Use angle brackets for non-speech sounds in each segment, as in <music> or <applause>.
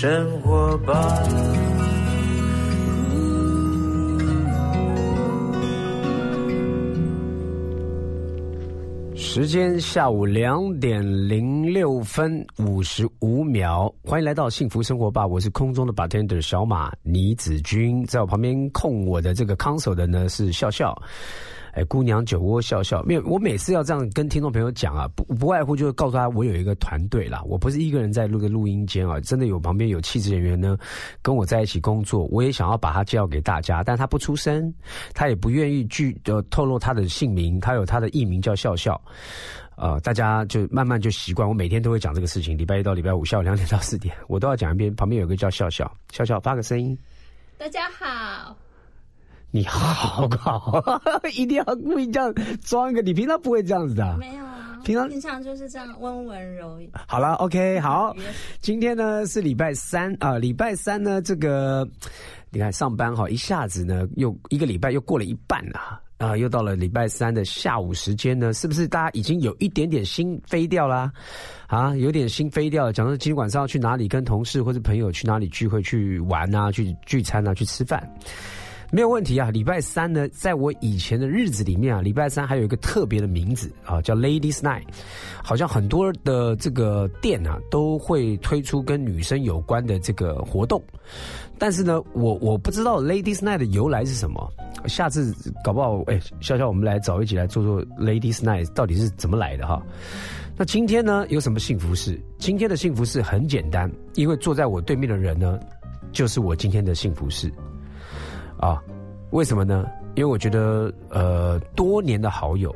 生活吧。时间下午两点零六分五十五秒，欢迎来到幸福生活吧！我是空中的 bartender 小马倪子君，在我旁边控我的这个 console 的呢是笑笑。哎，姑娘酒窝笑笑，没有，我每次要这样跟听众朋友讲啊，不不外乎就是告诉他我有一个团队啦，我不是一个人在录个录音间啊，真的有旁边有气质人员呢，跟我在一起工作，我也想要把他介绍给大家，但他不出声，他也不愿意具呃透露他的姓名，他有他的艺名叫笑笑，呃，大家就慢慢就习惯，我每天都会讲这个事情，礼拜一到礼拜五下午两点到四点，我都要讲一遍，旁边有个叫笑笑，笑笑发个声音，大家好。你好搞，<laughs> 一定要故意这样装一个，你平常不会这样子的。没有啊，平常平常就是这样温文柔。好了，OK，好，今天呢是礼拜三啊，礼拜三呢这个，你看上班哈，一下子呢又一个礼拜又过了一半了啊，又到了礼拜三的下午时间呢，是不是大家已经有一点点心飞掉啦？啊，有点心飞掉了，讲说今天晚上要去哪里跟同事或者朋友去哪里聚会去玩啊，去聚餐啊，去吃饭。没有问题啊！礼拜三呢，在我以前的日子里面啊，礼拜三还有一个特别的名字啊，叫 Ladies Night。好像很多的这个店啊，都会推出跟女生有关的这个活动。但是呢，我我不知道 Ladies Night 的由来是什么。下次搞不好，哎，笑笑，我们来找一起来做做 Ladies Night 到底是怎么来的哈。那今天呢，有什么幸福事？今天的幸福事很简单，因为坐在我对面的人呢，就是我今天的幸福事。啊，为什么呢？因为我觉得，呃，多年的好友，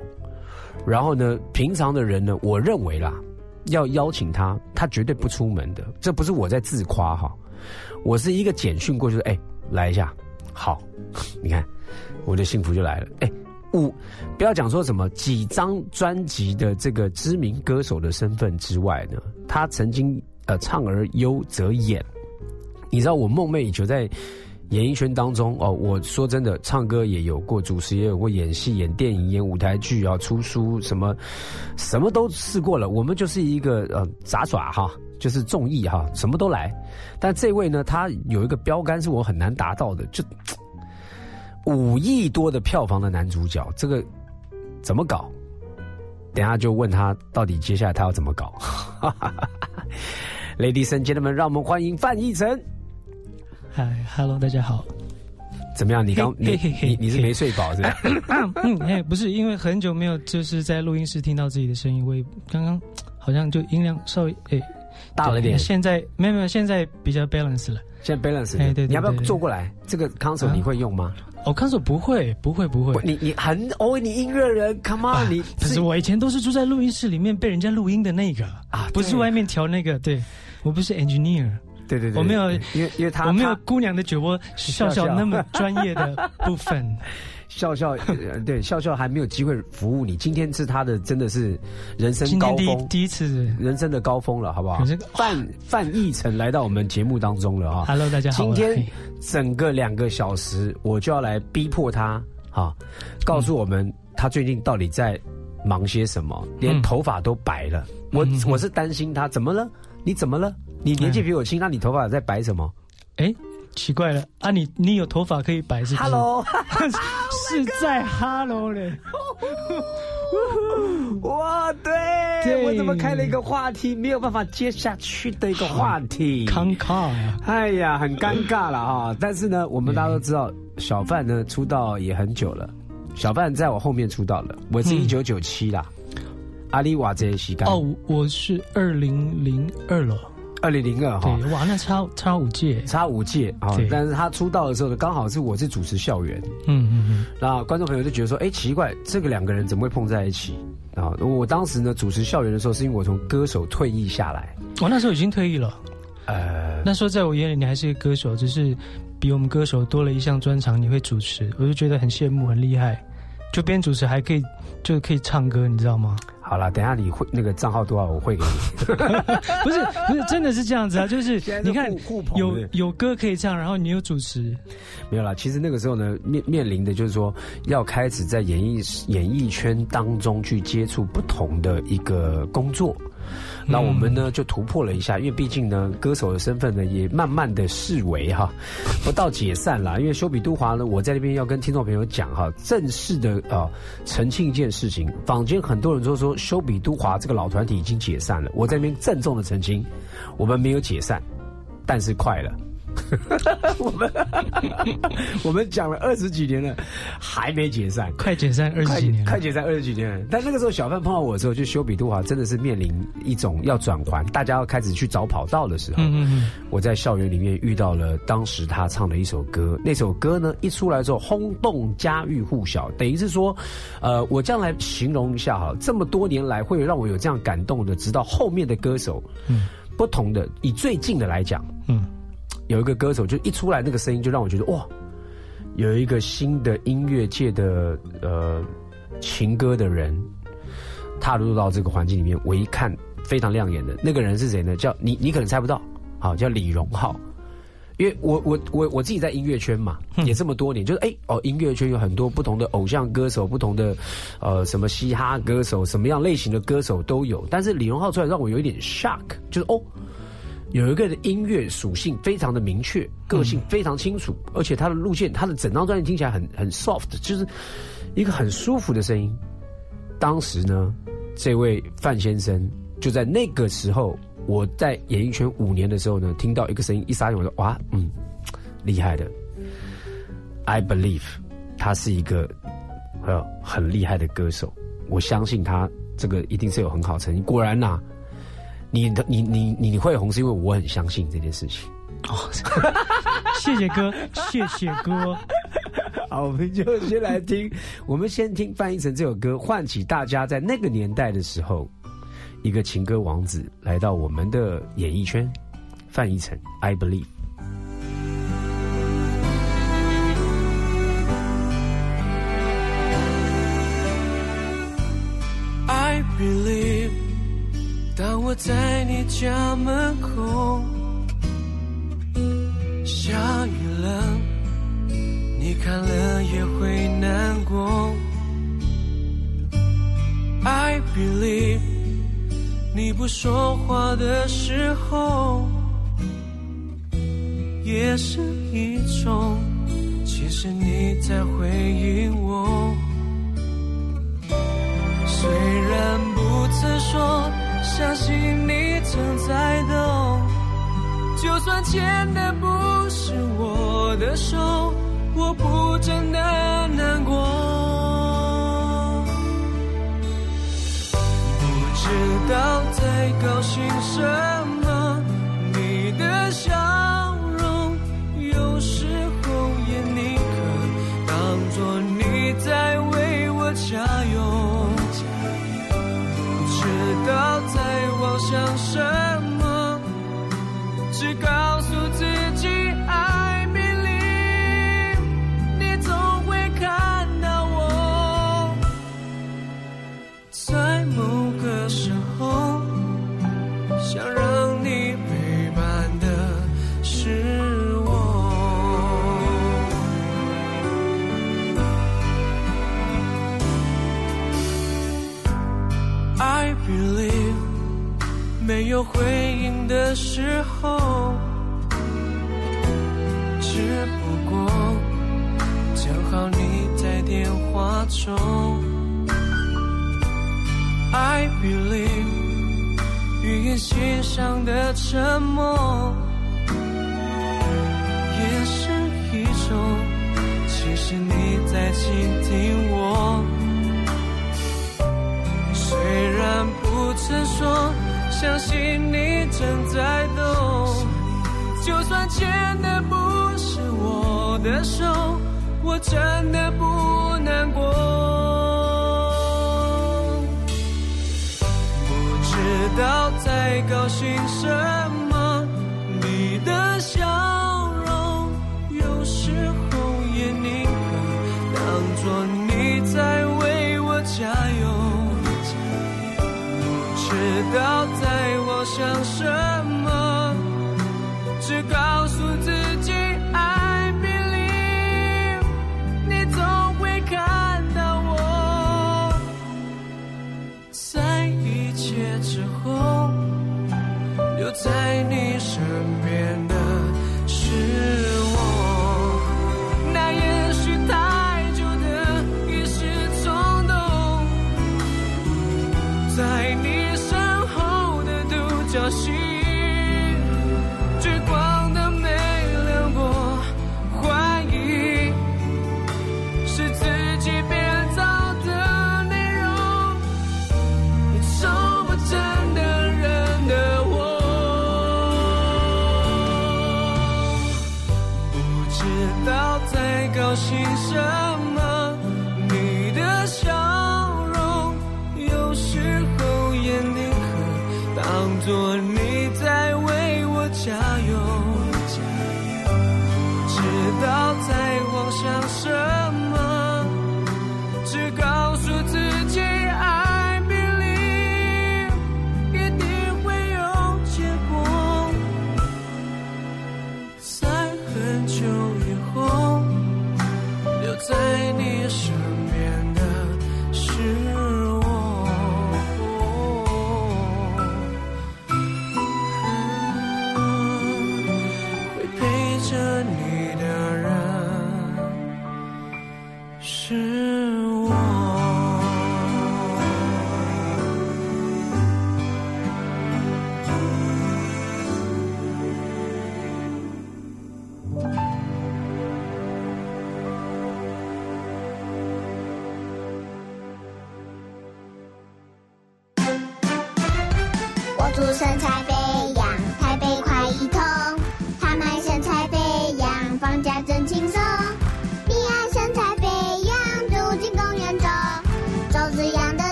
然后呢，平常的人呢，我认为啦，要邀请他，他绝对不出门的。这不是我在自夸哈，我是一个简讯过去的，哎，来一下，好，<laughs> 你看，我的幸福就来了。哎，五，不要讲说什么几张专辑的这个知名歌手的身份之外呢，他曾经呃唱而优则演，你知道我梦寐以求在。演艺圈当中哦，我说真的，唱歌也有过，主持也有过，演戏、演电影、演舞台剧啊，出书什么，什么都试过了。我们就是一个呃杂耍哈，就是综艺哈，什么都来。但这位呢，他有一个标杆是我很难达到的，就五亿多的票房的男主角，这个怎么搞？等下就问他到底接下来他要怎么搞。<laughs> Ladies and gentlemen，让我们欢迎范逸臣。嗨，Hello，大家好。怎么样？你刚你你你是没睡饱是吧？<coughs> 嗯，哎，不是，因为很久没有就是在录音室听到自己的声音，我刚刚好像就音量稍微哎大了点。现在没有没有，现在比较 balance 了。现在 balance，哎对，你要不要坐过来？这个 console 你会用吗？哦，console 不会，不会，不会。你你很哦，你音乐人，Come on，你不是我以前都是住在录音室里面被人家录音的那个啊，不是外面调那个，对我不是 engineer。对对对，我没有，因为因为他我没有姑娘的酒窝笑笑那么专业的部分，<laughs> 笑笑对笑笑还没有机会服务你，今天是他的真的是人生高峰，第一次。人生的高峰了，好不好？范范逸臣来到我们节目当中了哈，Hello 大家好，今天整个两个小时我就要来逼迫他哈，告诉我们他最近到底在忙些什么，连头发都白了，我我是担心他怎么了？你怎么了？你年纪比我轻，那你头发在白什么？哎，奇怪了啊！你你有头发可以白是？Hello，<laughs> 是在 Hello 嘞。<laughs> 哇，对，我怎么开了一个话题，没有办法接下去的一个话题？尴尬呀！哎呀，很尴尬了哈。但是呢，我们大家都知道，小范呢出道也很久了。小范在我后面出道了，我是一九九七啦。阿里瓦这些西干哦，我是二零零二了。二零零二哈，哇，那差差五届，差五届啊！但是他出道的时候呢，刚好是我是主持校园，嗯嗯嗯，那观众朋友就觉得说，哎，奇怪，这个两个人怎么会碰在一起？啊？我当时呢主持校园的时候，是因为我从歌手退役下来，我那时候已经退役了，呃，那时候在我眼里你还是一个歌手，只是比我们歌手多了一项专长，你会主持，我就觉得很羡慕，很厉害，就边主持还可以，就可以唱歌，你知道吗？好了，等下你会那个账号多少，我会给你。<laughs> 不是不是，真的是这样子啊，就是你看有有歌可以唱，然后你有主持，没有啦。其实那个时候呢，面面临的就是说要开始在演艺演艺圈当中去接触不同的一个工作。那我们呢就突破了一下，因为毕竟呢，歌手的身份呢也慢慢的视为哈，不到解散了。因为修比都华呢，我在那边要跟听众朋友讲哈，正式的啊澄清一件事情。坊间很多人都说修比都华这个老团体已经解散了，我在那边郑重的澄清，我们没有解散，但是快了。<laughs> 我们 <laughs> 我们讲了二十几年了，还没解散，快解散二十几年，快解散二十几年。但那个时候小范碰到我的时候，就修比杜华真的是面临一种要转环，大家要开始去找跑道的时候。嗯嗯我在校园里面遇到了当时他唱的一首歌，那首歌呢一出来之后轰动家喻户晓，等于是说，呃，我将来形容一下哈，这么多年来会让我有这样感动的，直到后面的歌手，嗯，不同的，以最近的来讲，嗯。有一个歌手就一出来，那个声音就让我觉得哇，有一个新的音乐界的呃情歌的人踏入到这个环境里面，我一看非常亮眼的那个人是谁呢？叫你，你可能猜不到，好，叫李荣浩。因为我我我我自己在音乐圈嘛，也这么多年，就是哎哦，音乐圈有很多不同的偶像歌手，不同的呃什么嘻哈歌手，什么样类型的歌手都有。但是李荣浩出来让我有一点 shock，就是哦。有一个的音乐属性非常的明确，个性非常清楚，而且他的路线，他的整张专辑听起来很很 soft，就是一个很舒服的声音。当时呢，这位范先生就在那个时候，我在演艺圈五年的时候呢，听到一个声音一撒进，我说哇，嗯，厉害的，I believe 他是一个呃很厉害的歌手，我相信他这个一定是有很好成绩。果然呐。你的你你你会红是因为我很相信这件事情哦，<laughs> 谢谢哥，谢谢哥。<laughs> 好，我们就先来听，我们先听范逸臣这首歌，唤起大家在那个年代的时候，一个情歌王子来到我们的演艺圈。范逸臣，I believe。I believe。当我在你家门口，下雨了，你看了也会难过。I believe，你不说话的时候，也是一种，其实你在回应我。虽然不曾说。相信你正在等，就算牵的不是我的手，我不真的难过。不知道在高兴什么，你的笑相守。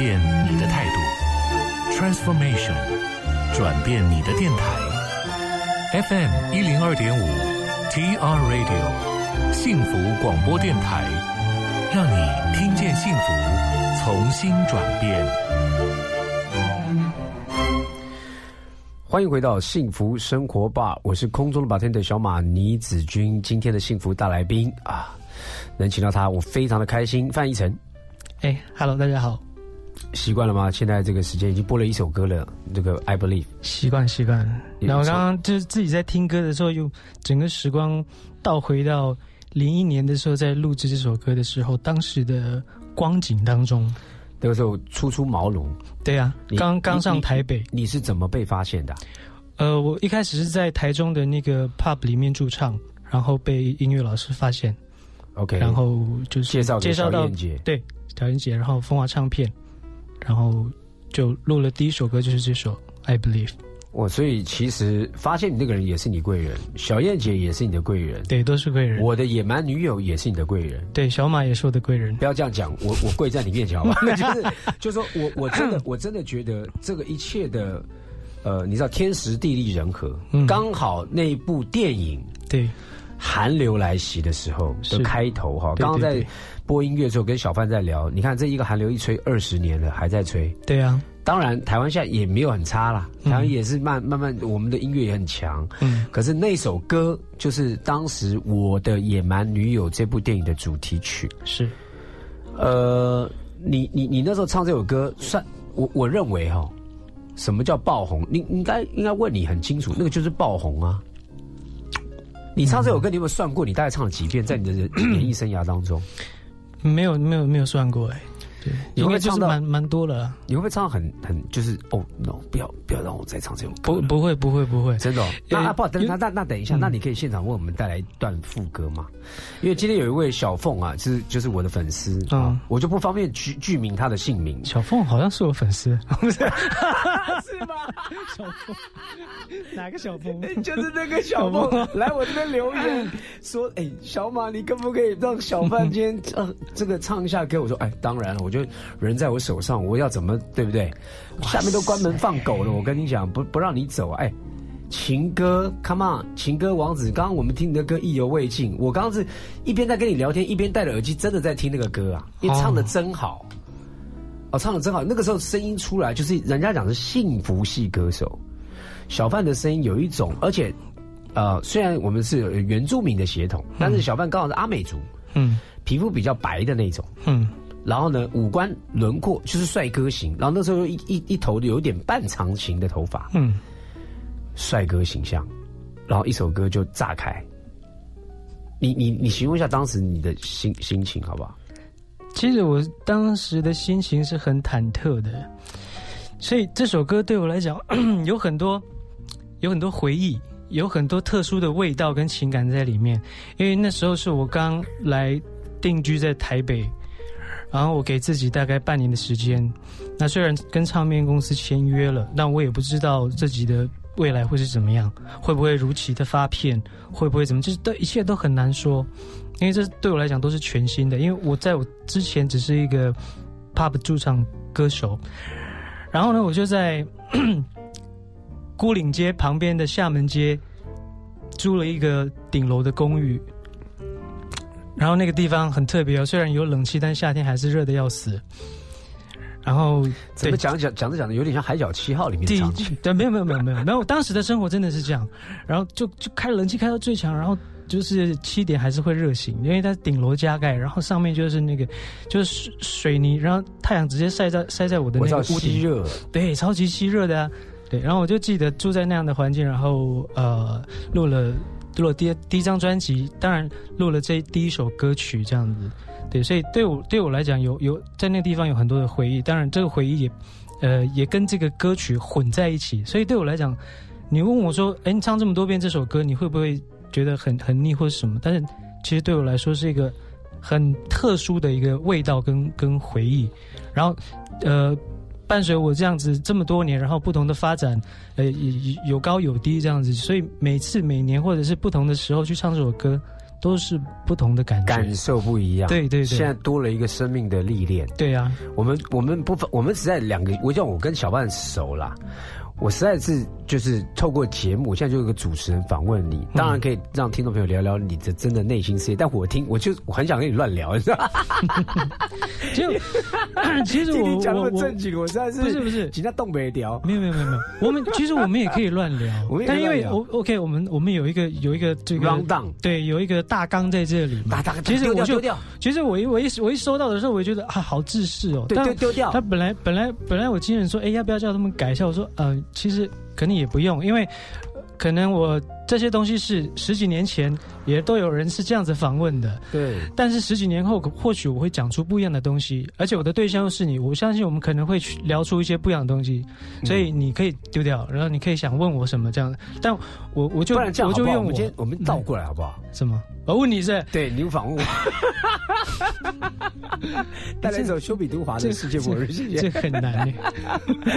变你的态度；Transformation，转变你的电台。FM 一零二点五，TR Radio，幸福广播电台，让你听见幸福，重新转变。欢迎回到幸福生活吧，我是空中的 bartender 小马倪子君。今天的幸福大来宾啊，能请到他，我非常的开心。范逸臣，哎，Hello，大家好，习惯了吗？现在这个时间已经播了一首歌了，这个 I Believe。习惯习惯。也然后刚刚就是自己在听歌的时候，又整个时光倒回到零一年的时候，在录制这首歌的时候，当时的光景当中。那个时候初出茅庐，对啊、刚刚上台北。你是怎么被发现的啊、呃，我一开始是在台中的那个 pub 里面驻唱，然后被音乐老师发现，OK，然后就是介绍介绍到。对小燕姐，然后风华唱片，然后就录了第一首歌，就是这首《I Believe》。我所以其实发现你那个人也是你贵人，小燕姐也是你的贵人，对，都是贵人。我的野蛮女友也是你的贵人。对小马也是我的贵人不。要这样讲，我我跪在你面前好吧？那 <laughs> 就是就是说我我真的我真的觉得这个一切的，呃，你知道天时地利人和，嗯刚好那一部电影对，寒流来袭的时候是的开头哈，刚刚在播音乐的时候跟小范在聊，你看这一个寒流一吹二十年了，还在吹。对啊，当然，台湾现在也没有很差啦，嗯台湾也是慢慢慢，我们的音乐也很强。嗯，可是那首歌就是当时《我的野蛮女友》这部电影的主题曲。是呃，你你你那时候唱这首歌，算我我认为哈、什么叫爆红？你应该应该问你很清楚，那个就是爆红啊。你唱这首歌，你有没有算过？你大概唱了几遍，在你的人 <clears throat> 演艺生涯当中，没有没有没有算过哎，对，你会唱到蛮蛮多了啊。你会不会唱得很很就是哦，no，不要不要让我再唱这种歌，不不会不会不会，真的、哦。那呃啊不，等有那那那等一下，嗯那你可以现场为我们带来一段副歌吗？因为今天有一位小凤啊，是就是我的粉丝啊嗯，我就不方便具具名他的姓名。小凤好像是我粉丝，不是？是吗？小凤哪个小凤？<laughs> 就是那个小凤来我这边留言说：“哎、小马，你可不可以让小范今天呃这个唱一下歌？”我说：“哎，当然了，我就人在我手上，我要怎么对不对？下面都关门放狗了，我跟你讲，不不让你走。哎，情歌，Come on，情歌王子，刚刚我们听你的歌意犹未尽，我刚刚是一边在跟你聊天，一边戴着耳机，真的在听那个歌啊，因为唱的真好。哦，唱的真好，那个时候声音出来，就是人家讲是幸福系歌手。小范的声音有一种，而且呃，虽然我们是原住民的血统，但是小范刚好是阿美族，嗯，皮肤比较白的那种，嗯，然后呢，五官轮廓就是帅哥型，然后那时候一一一头有点半长型的头发，嗯，帅哥形象，然后一首歌就炸开。你你你形容一下当时你的心心情好不好？其实我当时的心情是很忐忑的，所以这首歌对我来讲 <coughs> 有很多有很多回忆，有很多特殊的味道跟情感在里面。因为那时候是我刚来定居在台北，然后我给自己大概半年的时间。那虽然跟唱片公司签约了，但我也不知道自己的。未来会是怎么样？会不会如期的发片？会不会怎么？就是都一切都很难说，因为这对我来讲都是全新的。因为我在我之前只是一个 pop 驻唱歌手，然后呢，我就在 <clears throat> 孤岭街旁边的厦门街租了一个顶楼的公寓，然后那个地方很特别哦，虽然有冷气，但夏天还是热的要死。然后怎么讲讲讲着讲着有点像《海角七号》里面的场景。对，没有没有没有没有没有，当时的生活真的是这样。然后就就开冷气开到最强，然后就是七点还是会热醒，因为它顶楼加盖，然后上面就是那个就是水泥，然后太阳直接晒在晒在我的那个屋顶，热，对，超级吸热的啊。对，然后我就记得住在那样的环境，然后呃录了录了第第一张专辑，当然录了这第一首歌曲这样子。对，所以对我对我来讲，有有在那个地方有很多的回忆。当然，这个回忆也，呃，也跟这个歌曲混在一起。所以对我来讲，你问我说：“哎，你唱这么多遍这首歌，你会不会觉得很很腻或者什么？”但是其实对我来说是一个很特殊的一个味道跟跟回忆。然后，呃，伴随我这样子这么多年，然后不同的发展，呃，有高有低这样子。所以每次每年或者是不同的时候去唱这首歌。都是不同的感觉，感受不一样。对对对，现在多了一个生命的历练。对啊，我们我们不我们实在两个，我讲我跟小半熟啦。我实在是就是透过节目，现在就有个主持人访问你，当然可以让听众朋友聊聊你的真的内心世界。但我听，我就我很想跟你乱聊，你知道吗？<laughs> 就 <laughs> 其实我讲那么正经，我实在是不是不是，其他动没聊，没有没有没有没有。我们其实我们也可以乱聊，<laughs> 但因为我 OK，我们我们有一个有一个这个 round down，对，有一个大纲在这里嘛。其实我就其实我一我一我一收到的时候，我就觉得啊，好自私哦，对，丢丢掉。他本来本来本来我经纪人说，哎，要不要叫他们改一下？我说，呃，其实。可能也不用，因为可能我这些东西是十几年前也都有人是这样子访问的。对，但是十几年后，或许我会讲出不一样的东西，而且我的对象又是你，我相信我们可能会去聊出一些不一样的东西，所以你可以丢掉，然后你可以想问我什么这样。但我我就我就用我我们倒过来好不好？什么？我问你是？对，你访问我。带来一首丘比杜华的《世界末日》，这很难，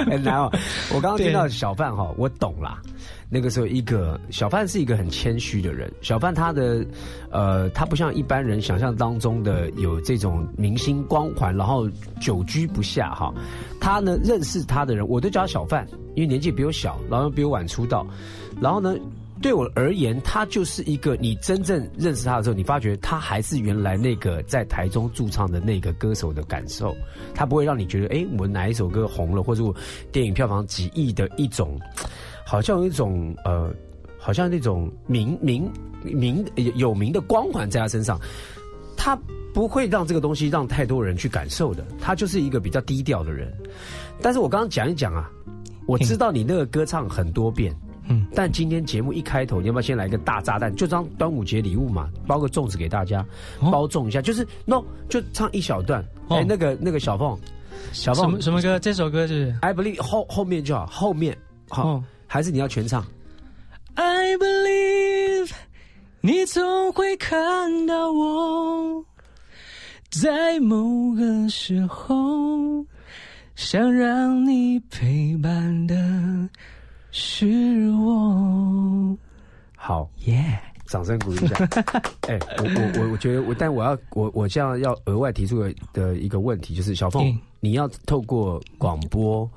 很难哦。我刚刚听到小范哈，我懂啦。那个时候，一个小范是一个很谦虚的人。小范他的呃，他不像一般人想象当中的有这种明星光环，然后久居不下哈。他呢，认识他的人，我都叫他小范，因为年纪比我小，然后比我晚出道，然后呢。对我而言，他就是一个你真正认识他的时候，你发觉他还是原来那个在台中驻唱的那个歌手的感受。他不会让你觉得，哎，我哪一首歌红了，或者我电影票房几亿的一种，好像有一种呃，好像那种名名名有名的光环在他身上。他不会让这个东西让太多人去感受的。他就是一个比较低调的人。但是我刚刚讲一讲啊，我知道你那个歌唱很多遍。嗯，但今天节目一开头，你要不要先来个大炸弹？就当端午节礼物嘛，包个粽子给大家，包粽一下，就是 no，就唱一小段。哎，那个那个小凤，小凤什么什么歌？这首歌是 I believe 后后面就好，后面好，还是你要全唱？I believe 你总会看到我，在某个时候，想让你陪伴的。是我好耶！掌声鼓励一下。<laughs> 哎，我我我我觉得我，但我要我我这样要额外提出的一个问题，就是小凤，你要透过广播，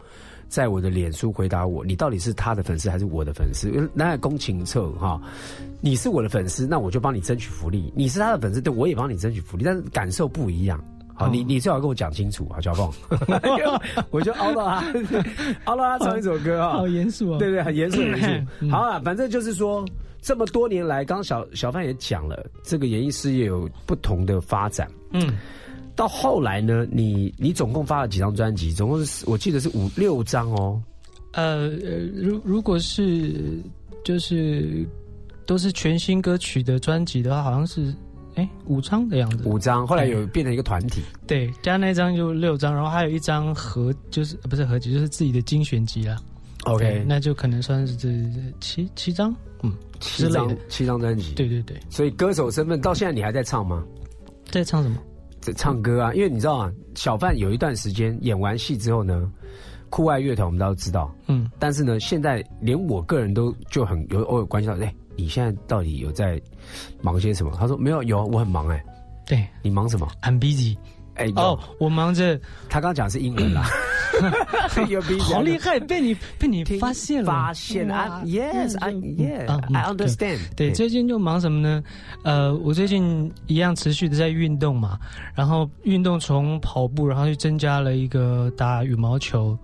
在我的脸书回答我，你到底是他的粉丝还是我的粉丝？那公情册哈，你是我的粉丝，那我就帮你争取福利；你是他的粉丝，对我也帮你争取福利，但是感受不一样。好，你你最好跟我讲清楚啊，小凤，<laughs> 我就凹到他，<laughs> 凹到他唱一首歌啊，<laughs> 好严肃啊，对对，很严肃严肃。好啊，反正就是说，这么多年来，刚小小范也讲了，这个演艺事业有不同的发展。嗯，到后来呢，你你总共发了几张专辑？总共是我记得是五六张哦。呃，如如果是就是都是全新歌曲的专辑的话，好像是。哎，五张的样子，五张，后来有变成一个团体，对，加那张就六张，然后还有一张合，就是不是合集，就是自己的精选集了。OK，那就可能算是这七七张，嗯，七张七张专辑，对对对。所以歌手身份到现在你还在唱吗？在唱什么？在唱歌啊，因为你知道啊，小范有一段时间演完戏之后呢，酷爱乐团我们都知道，嗯，但是呢，现在连我个人都就很有偶尔关系到，哎。你现在到底有在忙些什么？他说没有，有我很忙哎。对你忙什么？I'm busy。哎哦，我忙着。他刚讲是英文啦。<laughs> <laughs> 好厉害，被你被你发现了。发现啊，Yes，I Yes，I understand。对，最近就忙什么呢？呃，我最近一样持续的在运动嘛，然后运动从跑步，然后就增加了一个打羽毛球，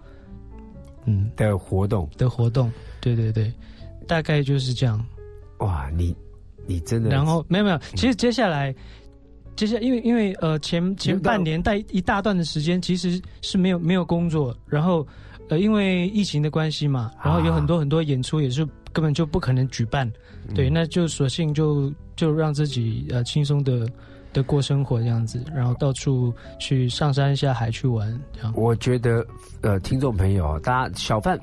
嗯的活动的活动。对对对，大概就是这样。哇，你你真的？然后没有没有，其实接下来，接下来因为因为呃前前半年带一大段的时间，其实是没有没有工作，然后呃因为疫情的关系嘛，然后有很多很多演出也是根本就不可能举办，对，那就索性就就让自己呃轻松的的过生活这样子，然后到处去上山下海去玩。这样，我觉得呃听众朋友，大家小范。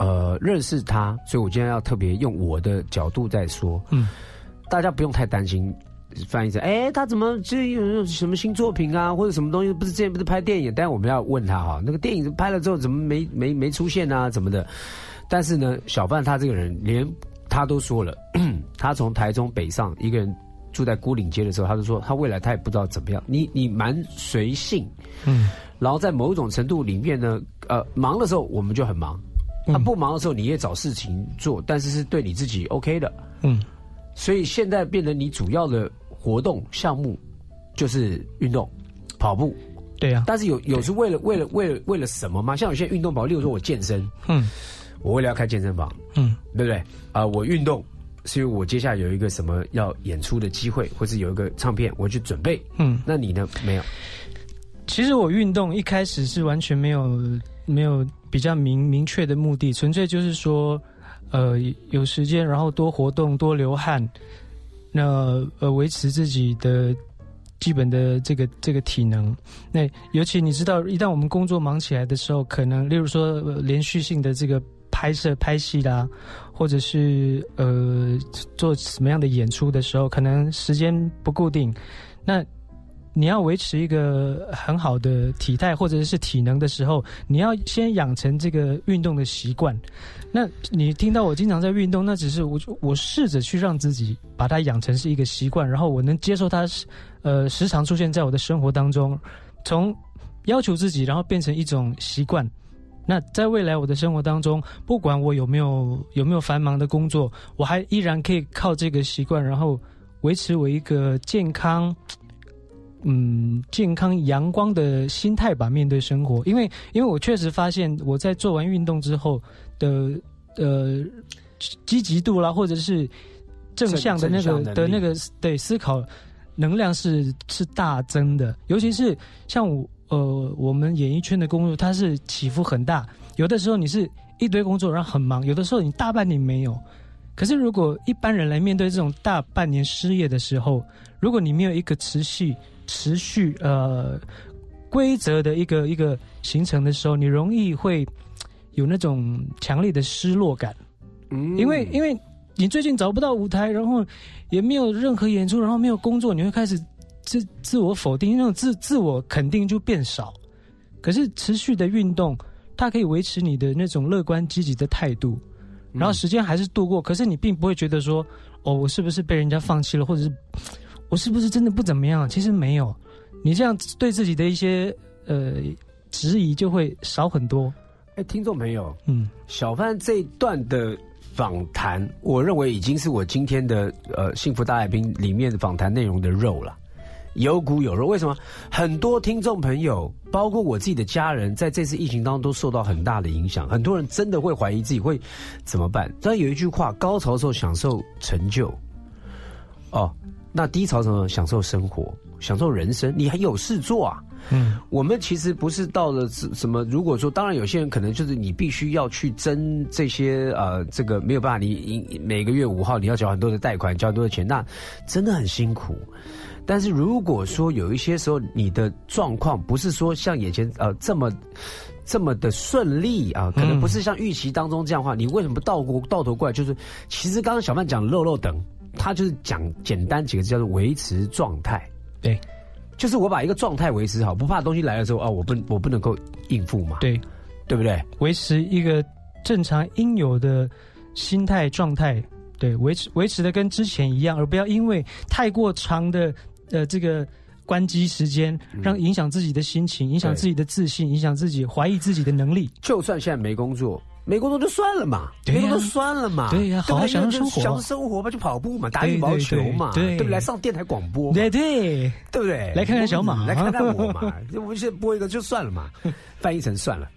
呃，认识他，所以我今天要特别用我的角度在说。嗯，大家不用太担心翻译成，哎，他怎么这有什么新作品啊，或者什么东西？不是之前不是拍电影？但是我们要问他哈，那个电影拍了之后怎么没没没出现啊？怎么的？但是呢，小范他这个人连他都说了，<clears throat> 他从台中北上一个人住在孤岭街的时候，他就说他未来他也不知道怎么样。你你蛮随性，嗯，然后在某种程度里面呢，呃，忙的时候我们就很忙。他不忙的时候，你也找事情做，但是是对你自己 OK 的。嗯，所以现在变成你主要的活动项目就是运动，跑步。对呀，但是有有是为了为了为了为了什么吗？像有些运动跑，例如说我健身，嗯，我为了要开健身房，嗯，对不对？啊，我运动是因为我接下来有一个什么要演出的机会，或是有一个唱片，我去准备。嗯，那你呢？没有。其实我运动一开始是完全没有没有。比较明明确的目的，纯粹就是说，呃，有时间，然后多活动，多流汗，那呃，维持自己的基本的这个这个体能。那尤其你知道，一旦我们工作忙起来的时候，可能例如说连续性的这个拍摄拍戏啦，或者是呃做什么样的演出的时候，可能时间不固定，那。你要维持一个很好的体态或者是体能的时候，你要先养成这个运动的习惯。那你听到我经常在运动，那只是我我试着去让自己把它养成是一个习惯，然后我能接受它，呃，时常出现在我的生活当中，从要求自己，然后变成一种习惯。那在未来我的生活当中，不管我有没有有没有繁忙的工作，我还依然可以靠这个习惯，然后维持我一个健康。嗯，健康阳光的心态吧，面对生活。因为，因为我确实发现，我在做完运动之后的呃积极度啦，或者是正向的那个的那个对思考能量是是大增的。尤其是像我呃我们演艺圈的工作，它是起伏很大。有的时候你是一堆工作，然后很忙；有的时候你大半年没有。可是如果一般人来面对这种大半年失业的时候，如果你没有一个持续。持续呃规则的一个一个形成的时候，你容易会有那种强烈的失落感，嗯，因为因为你最近找不到舞台，然后也没有任何演出，然后没有工作，你会开始自自我否定，那种自自我肯定就变少。可是持续的运动，它可以维持你的那种乐观积极的态度，然后时间还是度过，可是你并不会觉得说，哦，我是不是被人家放弃了，或者是。我是不是真的不怎么样？其实没有，你这样对自己的一些呃质疑就会少很多。哎，听众朋友，嗯，小范这一段的访谈，我认为已经是我今天的呃幸福大来宾里面的访谈内容的肉了，有骨有肉。为什么？很多听众朋友，包括我自己的家人，在这次疫情当中都受到很大的影响。很多人真的会怀疑自己会怎么办。但有一句话：高潮的时候享受成就，哦，那低潮怎么？享受生活，享受人生。你还有事做啊？嗯，我们其实不是到了什么，如果说，当然有些人可能就是你必须要去争这些呃，这个没有办法，你你每个月五号你要缴很多的贷款，交很多的钱，那真的很辛苦。但是如果说有一些时候你的状况不是说像眼前呃这么这么的顺利啊，可能不是像预期当中这样的话，你为什么倒过倒头过来？就是其实刚刚小曼讲肉肉等，他就是讲简单几个字叫做维持状态，对。就是我把一个状态维持好，不怕东西来的时候啊，我不我不能够应付嘛，对对不对？维持一个正常应有的心态状态，对，维持维持的跟之前一样，而不要因为太过长的呃这个关机时间，让影响自己的心情，影响自己的自信，影响自己怀疑自己的能力。就算现在没工作。没工作就算了嘛，没工作算了嘛，对呀，好好享受生活，享受生活吧，就跑步嘛，打羽毛球嘛，对不对？来上电台广播，对对，对不对？来看看小马，<laughs> 来看看我嘛，我们先播一个就算了嘛，<laughs> 翻译成算了。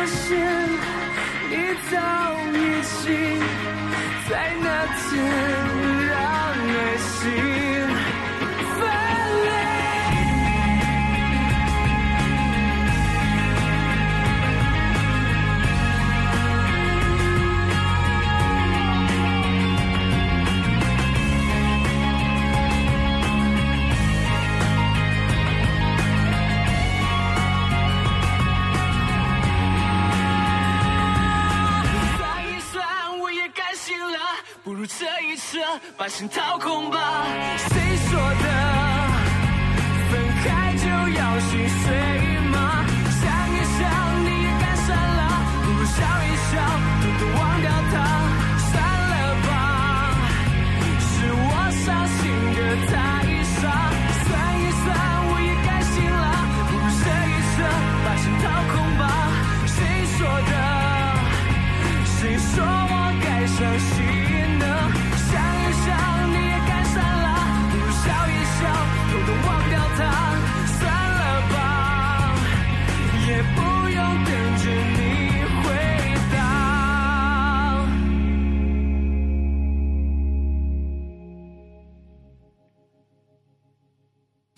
发现你早已经在那天让爱情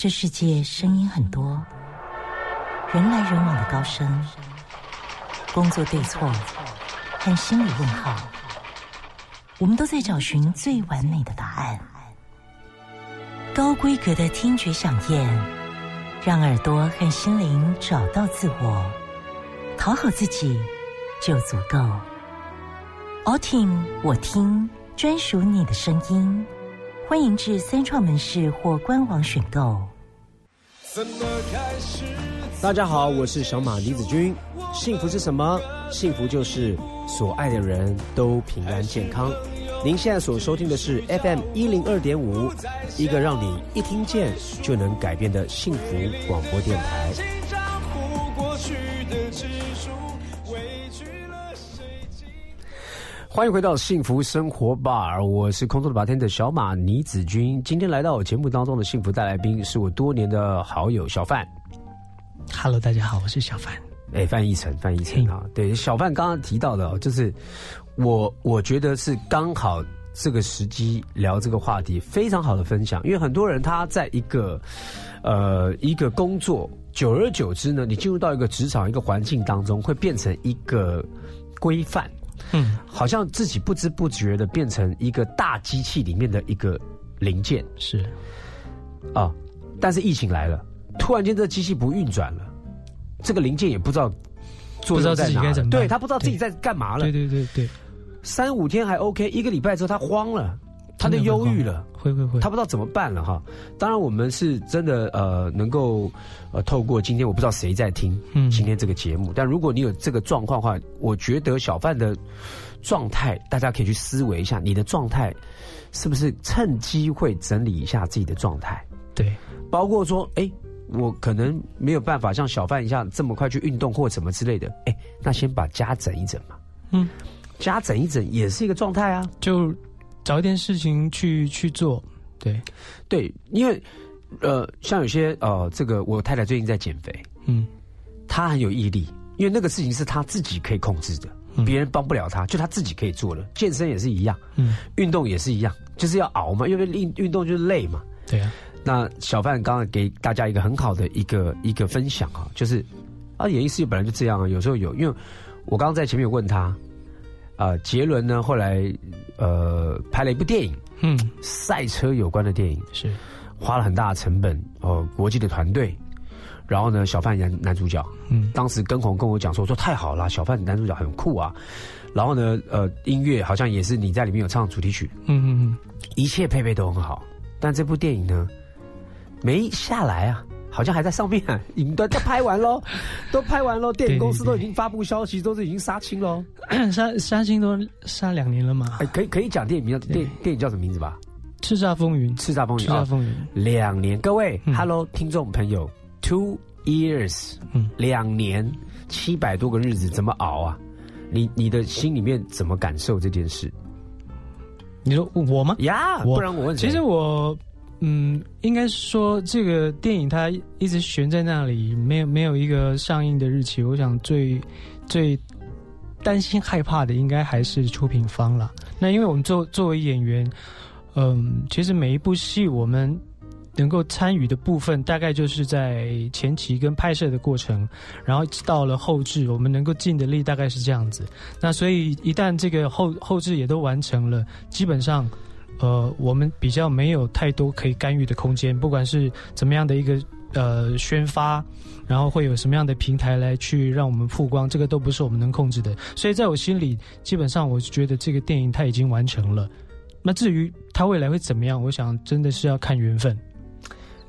这世界声音很多，人来人往的高声，工作对错，和心理问号，我们都在找寻最完美的答案。高规格的听觉响宴，让耳朵和心灵找到自我，讨好自己就足够。奥听我听，专属你的声音，欢迎至三创门市或官网选购。大家好，我是小马李子君。幸福是什么？幸福就是所爱的人都平安健康。您现在所收听的是 FM 一零二点五，一个让你一听见就能改变的幸福广播电台。欢迎回到幸福生活吧，我是空中的白天的小马倪子君。今天来到我节目当中的幸福带来宾是我多年的好友小范。Hello，大家好，我是小范。哎，范逸臣，范逸臣啊，对，小范刚刚提到的，就是我我觉得是刚好这个时机聊这个话题，非常好的分享。因为很多人他在一个呃一个工作，久而久之呢，你进入到一个职场一个环境当中，会变成一个规范，嗯，好像自己不知不觉的变成一个大机器里面的一个零件，是。啊，但是疫情来了。突然间，这机器不运转了，这个零件也不知道，不知道自己该怎么，对他不知道自己在干嘛了。对对对对，三五天还 OK，一个礼拜之后他慌了，他就忧郁了，会会会，他不知道怎么办了哈。当然，我们是真的呃，能够呃，透过今天我不知道谁在听今天这个节目，但如果你有这个状况的话，我觉得小范的状态，大家可以去思维一下，你的状态是不是趁机会整理一下自己的状态？对，包括说，哎。我可能没有办法像小范一样这么快去运动或什么之类的，哎，那先把家整一整嘛。嗯，家整一整也是一个状态啊，就找一点事情去去做。对，对，因为呃，像有些呃，这个我太太最近在减肥，嗯，她很有毅力，因为那个事情是她自己可以控制的，别人帮不了她，就她自己可以做的。健身也是一样，嗯，运动也是一样，就是要熬嘛，因为运运动就是累嘛。对啊。那小范刚刚给大家一个很好的一个一个分享啊，就是啊，演艺事业本来就这样啊，有时候有，因为我刚刚在前面有问他，啊，杰伦呢后来呃拍了一部电影，嗯，赛车有关的电影。是。花了很大的成本哦，国际的团队，然后呢，小范男男主角，嗯，当时跟红跟我讲说说太好了，小范男主角很酷啊，然后呢，呃，音乐好像也是你在里面有唱主题曲，嗯嗯嗯，一切配备都很好，但这部电影呢？没下来啊，好像还在上面，影端 <laughs> 都拍完喽，都拍完喽，电影公司都已经发布消息，都是已经杀青喽，杀杀青都杀两年了嘛？哎，可以可以讲电影名，电电影叫什么名字吧？叱咤风云，叱咤风云，叱咤风云，两年，各位，Hello，听众朋友，Two years，嗯，两年，七百多个日子，怎么熬啊？你你的心里面怎么感受这件事？你说我吗？呀，不然我问，其实我。嗯，应该说这个电影它一直悬在那里，没有没有一个上映的日期。我想最最担心害怕的应该还是出品方了。那因为我们作作为演员，嗯，其实每一部戏我们能够参与的部分，大概就是在前期跟拍摄的过程，然后到了后置，我们能够尽的力大概是这样子。那所以一旦这个后后置也都完成了，基本上。呃，我们比较没有太多可以干预的空间，不管是怎么样的一个呃宣发，然后会有什么样的平台来去让我们曝光，这个都不是我们能控制的。所以在我心里，基本上我觉得这个电影它已经完成了。那至于它未来会怎么样，我想真的是要看缘分。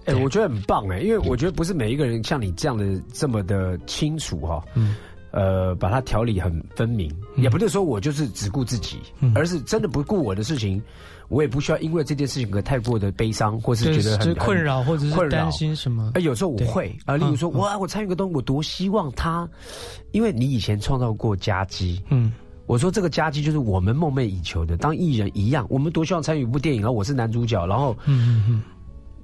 哎，我觉得很棒哎，因为我觉得不是每一个人像你这样的这么的清楚哈。嗯。呃，把它条理很分明，也不是说我就是只顾自己，而是真的不顾我的事情，我也不需要因为这件事情而太过的悲伤，或是觉得很困扰，或者是担心什么。哎，有时候我会啊，例如说，我我参与个东西，我多希望他，因为你以前创造过佳绩，嗯，我说这个佳绩就是我们梦寐以求的，当艺人一样，我们多希望参与一部电影，然后我是男主角，然后，嗯嗯嗯。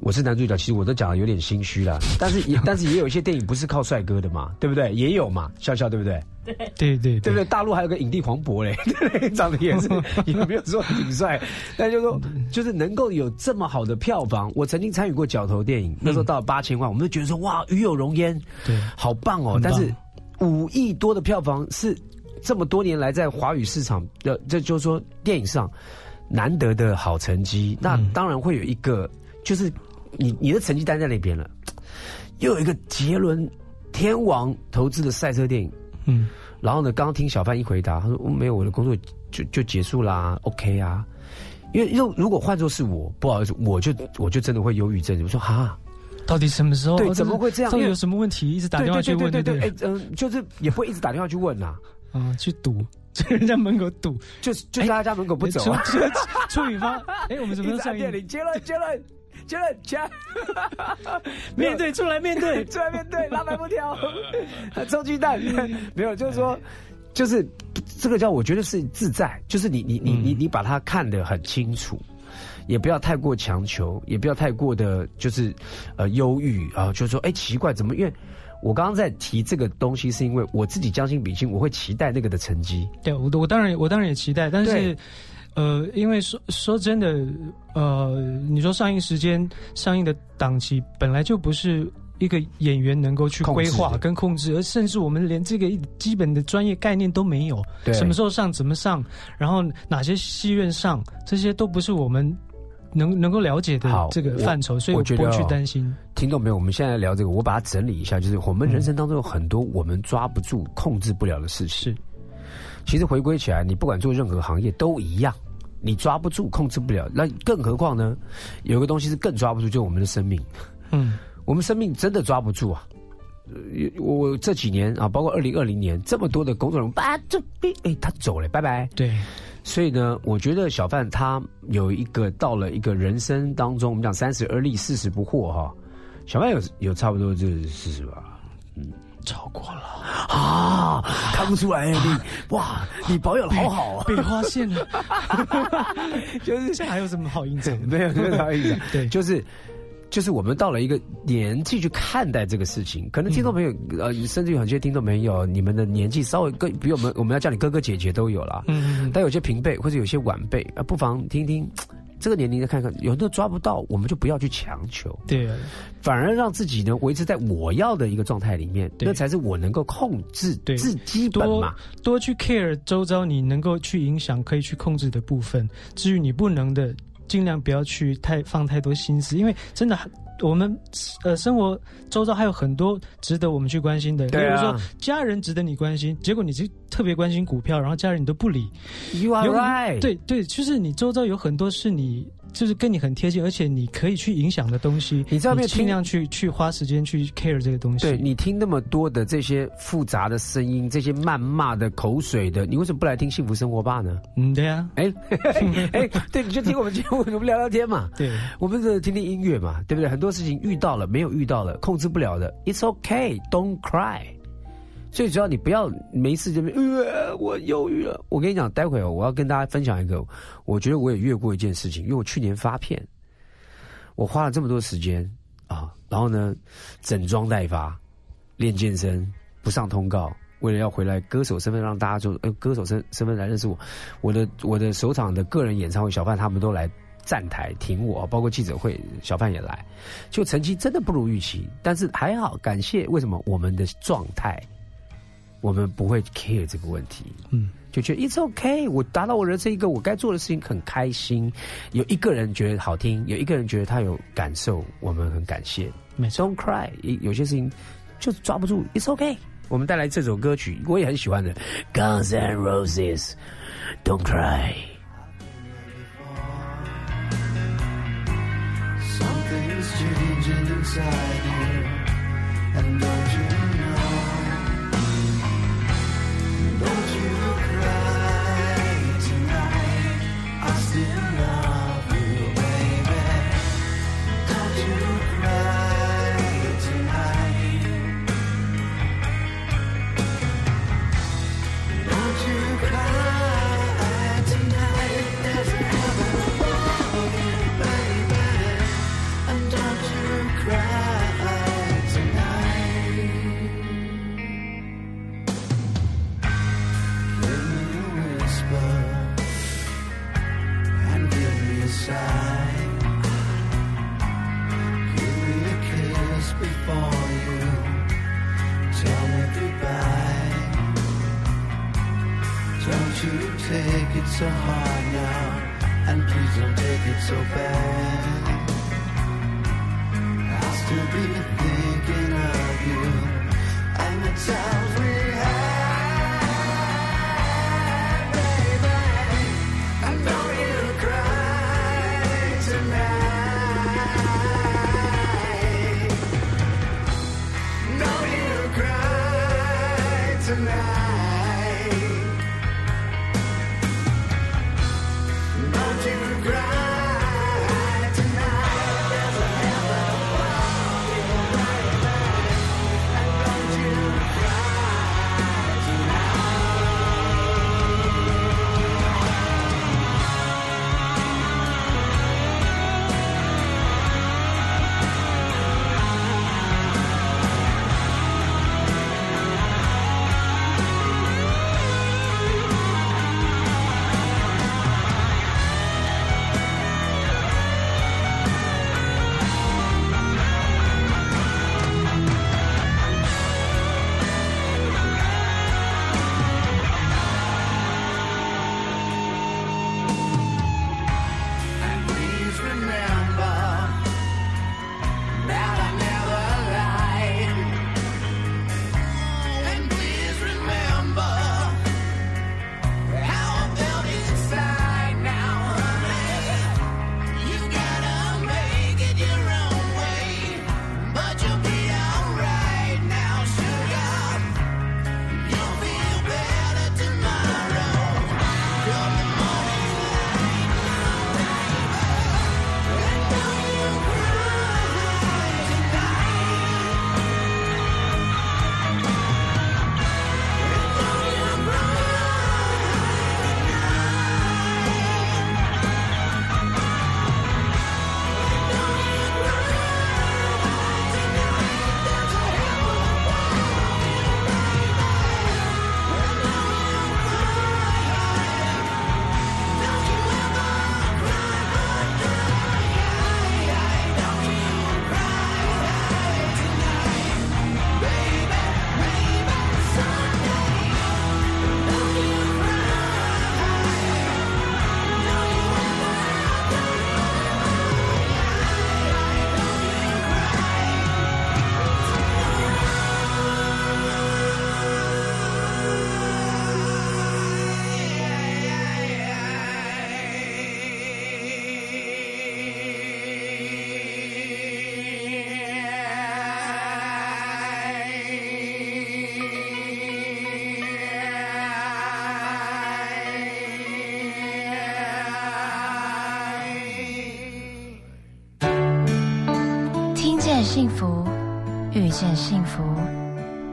我是男主角，其实我都讲的有点心虚了，<laughs> 但是也但是也有一些电影不是靠帅哥的嘛，对不对？也有嘛，笑笑对不对？对对对对不对？大陆还有个影帝黄渤嘞，<laughs> 长得也是 <laughs> 也没有说挺帅，但就说就是能够有这么好的票房。我曾经参与过角头电影，那时候到了八千万，我们都觉得说哇，与有荣焉，对，好棒哦。但是五亿多的票房是这么多年来在华语市场的，这就是说电影上难得的好成绩。那当然会有一个，就是你你的成绩单在那边了，又有一个杰伦天王投资的赛车电影，嗯，然后呢，刚刚听小范一回答，他说没有，我的工作就就结束啦，OK 啊。因为如如果换作是我，不好意思，我就我就真的会忧郁症。我说哈，到底什么时候？对，怎么会这样？到底有什么问题？一直打电话去问，对对对，哎，嗯，就是也不会一直打电话去问呐，嗯，去堵，在人家门口堵，就是就在他家门口不走。出语方，哎，我们怎么上店里？接了，接了，接了，<laughs> 接。面对，出来面对，<laughs> 出来面对，<laughs> 拉白布条，臭鸡蛋，没有，就是说。就是这个叫我觉得是自在，就是你你你你你把它看得很清楚，也不要太过强求，也不要太过的就是呃忧郁啊，就是说哎奇怪怎么？因为我刚刚在提这个东西，是因为我自己将心比心，我会期待那个的成绩。对，我我当然我当然也期待，但是呃，因为说说真的，呃，你说上映时间、上映的档期本来就不是。一个演员能够去规划跟控制，而甚至我们连这个基本的专业概念都没有。什么时候上，怎么上，然后哪些戏院上，这些都不是我们能能够了解的这个范畴，所以我不会去担心。听懂没有？我们现在聊这个，我把它整理一下，就是我们人生当中有很多我们抓不住、控制不了的事情。是，其实回归起来，你不管做任何行业都一样，你抓不住、控制不了，那更何况呢？有个东西是更抓不住，就是我们的生命。嗯。我们生命真的抓不住啊！我这几年啊，包括二零二零年，这么多的工作人员啊，这哎他走了，拜拜。对，所以呢，我觉得小范他有一个到了一个人生当中，我们讲三十而立，四十不惑哈。小范有有差不多就是四十吧，嗯，超过了。啊，看不出来你哇，你保养好好啊，被发现了，<laughs> 就是这还有什么好印象？<laughs> 没有没有好印象，<laughs> 对，就是。就是我们到了一个年纪去看待这个事情，可能听众朋友呃，甚至有很多听众朋友，你们的年纪稍微更比我们，我们要叫你哥哥姐姐都有了。嗯，但有些平辈或者有些晚辈啊，不妨听听这个年龄的看看，有的抓不到，我们就不要去强求。对，反而让自己呢维持在我要的一个状态里面，那才是我能够控制对自基本嘛。多去 care 周遭你能够去影响、可以去控制的部分，至于你不能的。尽量不要去太放太多心思，因为真的，我们呃生活周遭还有很多值得我们去关心的。比如说家人值得你关心，结果你就特别关心股票，然后家人你都不理。You are right。对对，就是你周遭有很多是你。就是跟你很贴近，而且你可以去影响的东西，你知道没有尽量去去花时间去 care 这个东西。对你听那么多的这些复杂的声音，这些谩骂的口水的，你为什么不来听幸福生活吧呢？嗯，对呀，哎 <laughs> 哎，对，你就听我们节目，我们聊聊天嘛。<laughs> 对，我们是听听音乐嘛，对不对？很多事情遇到了，没有遇到了，控制不了的，It's okay，Don't cry。最主要，你不要没事就呃，我忧郁了。我跟你讲，待会我要跟大家分享一个，我觉得我也越过一件事情，因为我去年发片，我花了这么多时间啊，然后呢，整装待发，练健身，不上通告，为了要回来歌手身份，让大家就呃歌手身身份来认识我。我的我的首场的个人演唱会，小范他们都来站台挺我，包括记者会，小范也来，就成绩真的不如预期，但是还好，感谢为什么我们的状态。我们不会 care 这个问题，嗯，就觉得 it's OK，我达到我的这一个我该做的事情很开心。有一个人觉得好听，有一个人觉得他有感受，我们很感谢。没事，Don't Cry，有些事情就是抓不住，it's OK。我们带来这首歌曲，我也很喜欢的，Guns and Roses，Don't Cry。Take it so hard now, and please don't take it so bad. I'll still be thinking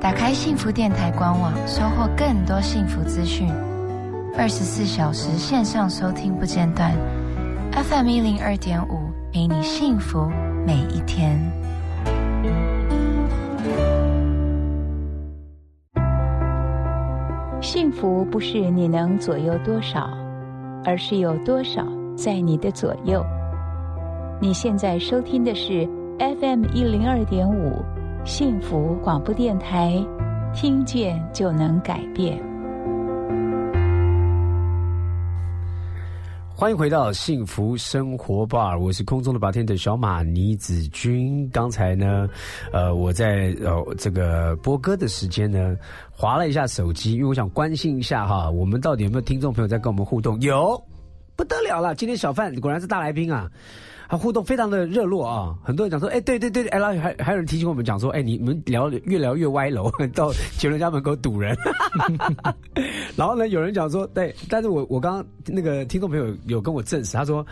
打开幸福电台官网，收获更多幸福资讯。二十四小时线上收听不间断，FM 一零二点五，陪你幸福每一天。幸福不是你能左右多少，而是有多少在你的左右。你现在收听的是 FM 一零二点五幸福广播电台，听见就能改变。欢迎回到幸福生活吧，我是空中的白天的小马倪子君。刚才呢，呃，我在呃这个播歌的时间呢，划了一下手机，因为我想关心一下哈，我们到底有没有听众朋友在跟我们互动？有，不得了了，今天小范果然是大来宾啊。他互动非常的热络啊，很多人讲说，哎，对对对，哎，然后还还有人提醒我们讲说，哎，你们聊越聊越歪楼，<laughs> 到杰伦家门口堵人。<laughs> 然后呢，有人讲说，对，但是我我刚刚那个听众朋友有跟我证实，他说，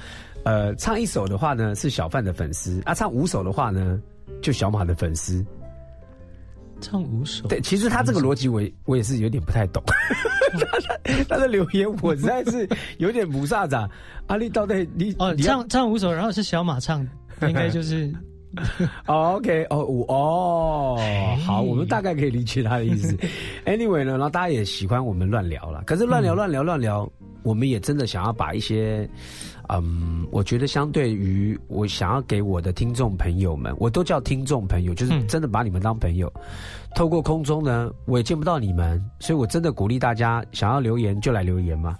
呃，唱一首的话呢是小范的粉丝，啊，唱五首的话呢就小马的粉丝。唱五首，对，其实他这个逻辑我我也是有点不太懂，<laughs> 他的留言我实在是有点不萨长。阿力到底你哦，唱唱五首，然后是小马唱，应该就是 <laughs> 哦，OK，哦，五哦，好，我们大概可以理解他的意思。<laughs> Anyway 呢，然后大家也喜欢我们乱聊了，可是乱聊乱聊乱聊，我们也真的想要把一些嗯，我觉得相对于我想要给我的听众朋友们，我都叫听众朋友，就是真的把你们当朋友。透过空中呢，我也见不到你们，所以我真的鼓励大家，想要留言就来留言嘛。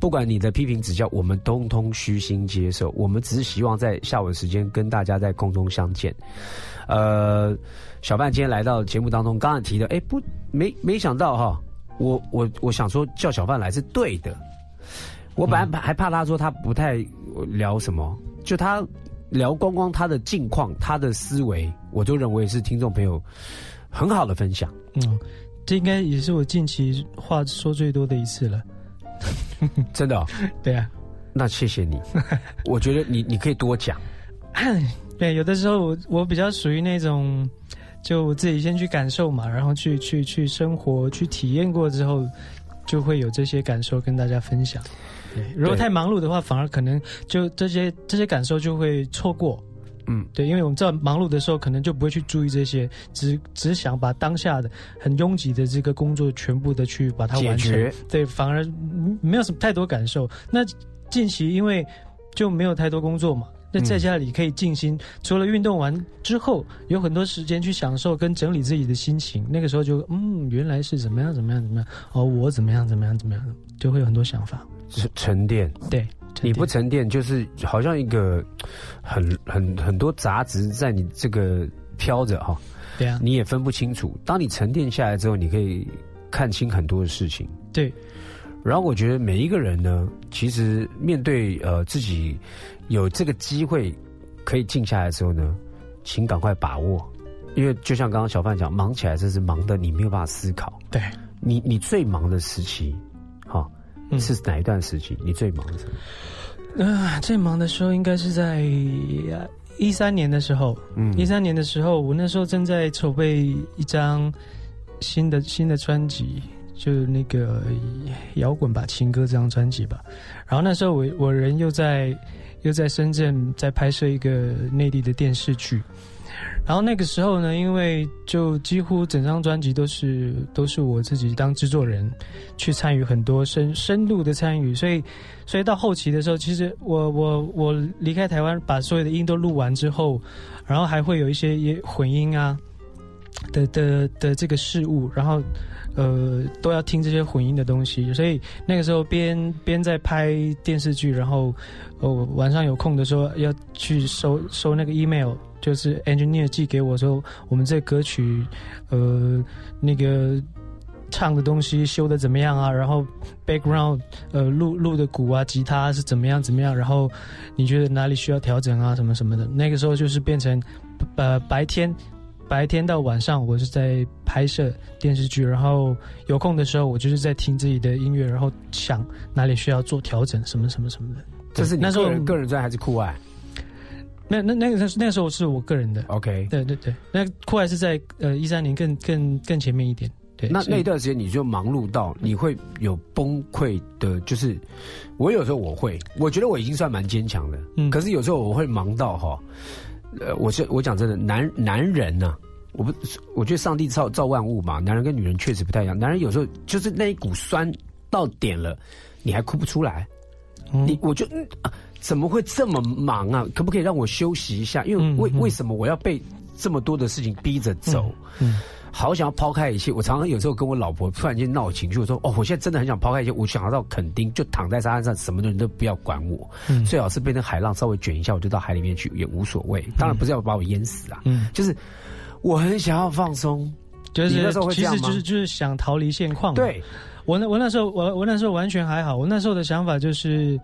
不管你的批评指教，我们通通虚心接受。我们只是希望在下午的时间跟大家在空中相见。呃，小范今天来到节目当中，刚才提的，哎，不，没没想到哈，我我我想说叫小范来是对的。我本来还怕他说他不太聊什么，就他聊光光他的近况、他的思维，我就认为是听众朋友很好的分享。嗯，这应该也是我近期话说最多的一次了。<laughs> 真的，对啊，那谢谢你。<laughs> 我觉得你你可以多讲。<coughs> 对，有的时候我我比较属于那种，就我自己先去感受嘛，然后去去去生活，去体验过之后，就会有这些感受跟大家分享。对，如果太忙碌的话，反而可能就这些这些感受就会错过。嗯，对，因为我们知道忙碌的时候，可能就不会去注意这些，只只想把当下的很拥挤的这个工作全部的去把它完成。对，反而没有什么太多感受。那近期因为就没有太多工作嘛，那在家里可以静心，除了运动完之后，有很多时间去享受跟整理自己的心情。那个时候就嗯，原来是怎么样怎么样怎么样哦，我怎么样怎么样怎么样，就会有很多想法，沉沉淀。对。你不沉淀，就是好像一个 <tsk> 很很很多杂质在你这个飘着哈。对啊，你也分不清楚。当你沉淀下来之后，你可以看清很多的事情。对。然后我觉得每一个人呢，其实面对呃自己有这个机会可以静下来的时候呢，请赶快把握，因为就像刚刚小范讲，忙起来真是忙的你没有办法思考。对。你你最忙的时期，哈。是哪一段时期？你最忙的时候？啊，最忙的时候应该是在一三年的时候。嗯，一三年的时候，我那时候正在筹备一张新的新的专辑，就那个摇滚吧情歌这张专辑吧。然后那时候我我人又在又在深圳在拍摄一个内地的电视剧。然后那个时候呢，因为就几乎整张专辑都是都是我自己当制作人，去参与很多深深度的参与，所以所以到后期的时候，其实我我我离开台湾，把所有的音都录完之后，然后还会有一些也混音啊的的的这个事物，然后呃都要听这些混音的东西，所以那个时候边边在拍电视剧，然后哦晚上有空的时候要去收收那个 email。就是 engineer 寄给我说，我们这歌曲，呃，那个唱的东西修的怎么样啊？然后 background 呃录录的鼓啊、吉他是怎么样怎么样？然后你觉得哪里需要调整啊？什么什么的？那个时候就是变成呃白天白天到晚上，我是在拍摄电视剧，然后有空的时候，我就是在听自己的音乐，然后想哪里需要做调整，什么什么什么的。这是你个人个人专还是酷爱？那那那个时那个时候是我个人的，OK，对对对，那酷爱是在呃一三年更更更前面一点，对。那那一段时间你就忙碌到你会有崩溃的，就是我有时候我会，我觉得我已经算蛮坚强的，嗯，可是有时候我会忙到哈，呃，我是我讲真的，男男人呐，我不，我觉得上帝造造万物嘛，男人跟女人确实不太一样，男人有时候就是那一股酸到点了，你还哭不出来，你我就嗯啊。怎么会这么忙啊？可不可以让我休息一下？因为为为什么我要被这么多的事情逼着走？嗯，好想要抛开一切。我常常有时候跟我老婆突然间闹情绪，我说：“哦，我现在真的很想抛开一切，我想要到垦丁，就躺在沙滩上，什么人都不要管我。最好是被那海浪稍微卷一下，我就到海里面去，也无所谓。当然不是要把我淹死啊，嗯，就是我很想要放松。就是那时候会这样吗？其实就是就是想逃离现况。对，我那我那时候我我那时候完全还好。我那时候的想法就是。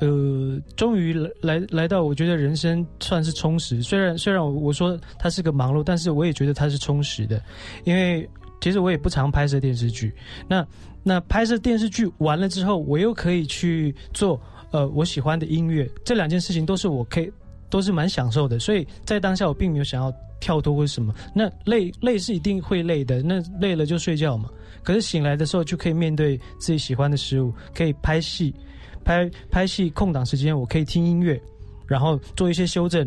呃，终于来来到，我觉得人生算是充实。虽然虽然我我说它是个忙碌，但是我也觉得它是充实的。因为其实我也不常拍摄电视剧。那那拍摄电视剧完了之后，我又可以去做呃我喜欢的音乐。这两件事情都是我可以都是蛮享受的。所以在当下我并没有想要跳脱或什么。那累累是一定会累的，那累了就睡觉嘛。可是醒来的时候就可以面对自己喜欢的食物，可以拍戏。拍拍戏空档时间，我可以听音乐，然后做一些修正，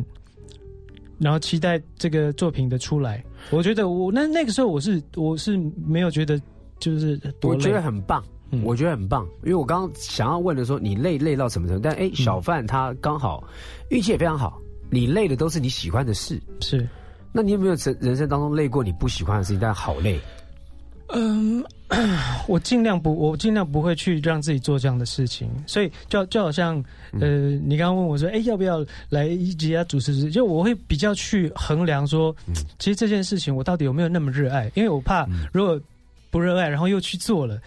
然后期待这个作品的出来。我觉得我那那个时候我是我是没有觉得就是，我觉得很棒。我觉得很棒。因为我刚刚想要问的说，你累累到什么程度？但哎，小范他刚好运气也非常好，你累的都是你喜欢的事。是，那你有没有人人生当中累过你不喜欢的事情，但好累？嗯，<coughs> 我尽量不，我尽量不会去让自己做这样的事情。所以就就好像，呃，你刚刚问我说，哎，要不要来一集啊主持？就我会比较去衡量说，其实这件事情我到底有没有那么热爱？因为我怕如果不热爱，然后又去做了，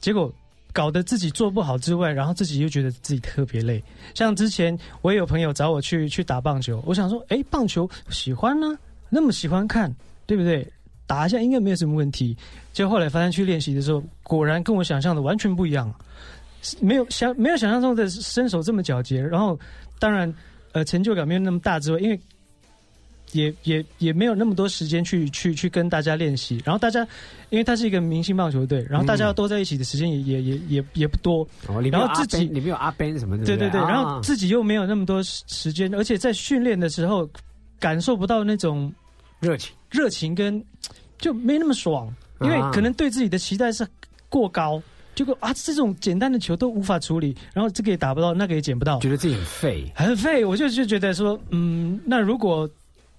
结果搞得自己做不好之外，然后自己又觉得自己特别累。像之前我也有朋友找我去去打棒球，我想说，哎，棒球喜欢呢，那么喜欢看，对不对？打一下应该没有什么问题，就后来发现去练习的时候，果然跟我想象的完全不一样，没有想没有想象中的身手这么矫捷，然后当然呃成就感没有那么大之外，因为也也也没有那么多时间去去去跟大家练习，然后大家因为他是一个明星棒球队，然后大家都在一起的时间也也也也也不多，然后自己里面有阿 Ben 什么的，对对？对，然后自己又没有那么多时间，而且在训练的时候感受不到那种热情热情跟。就没那么爽，因为可能对自己的期待是过高，结果啊，这种简单的球都无法处理，然后这个也打不到，那个也捡不到，觉得自己很废，很废。我就就觉得说，嗯，那如果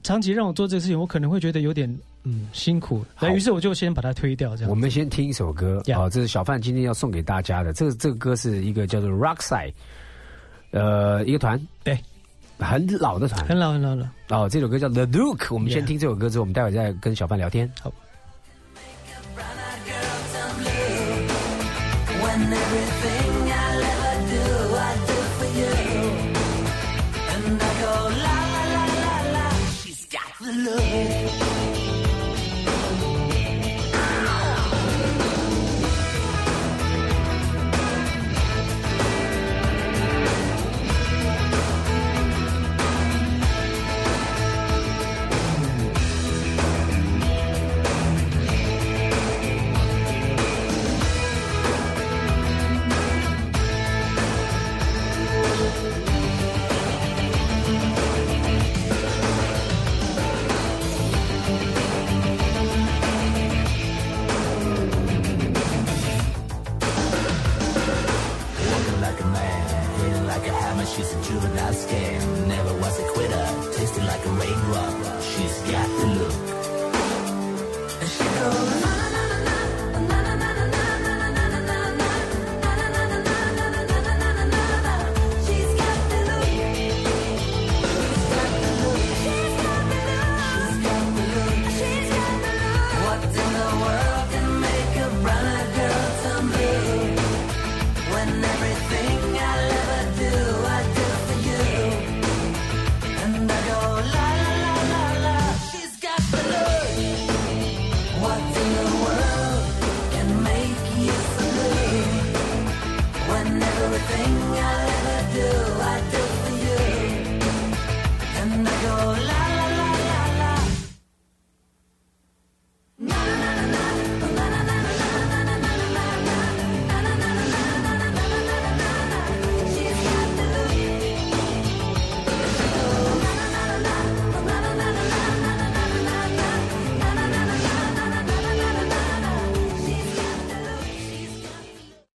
长期让我做这个事情，我可能会觉得有点嗯辛苦，那于是我就先把它推掉。这样，我们先听一首歌，好，这是小范今天要送给大家的，这个这个歌是一个叫做 Rockside，呃，一个团，对。很老的团，很老很老了。哦，这首歌叫《The Duke，》，我们先听这首歌之后，我们待会再跟小范聊天。好。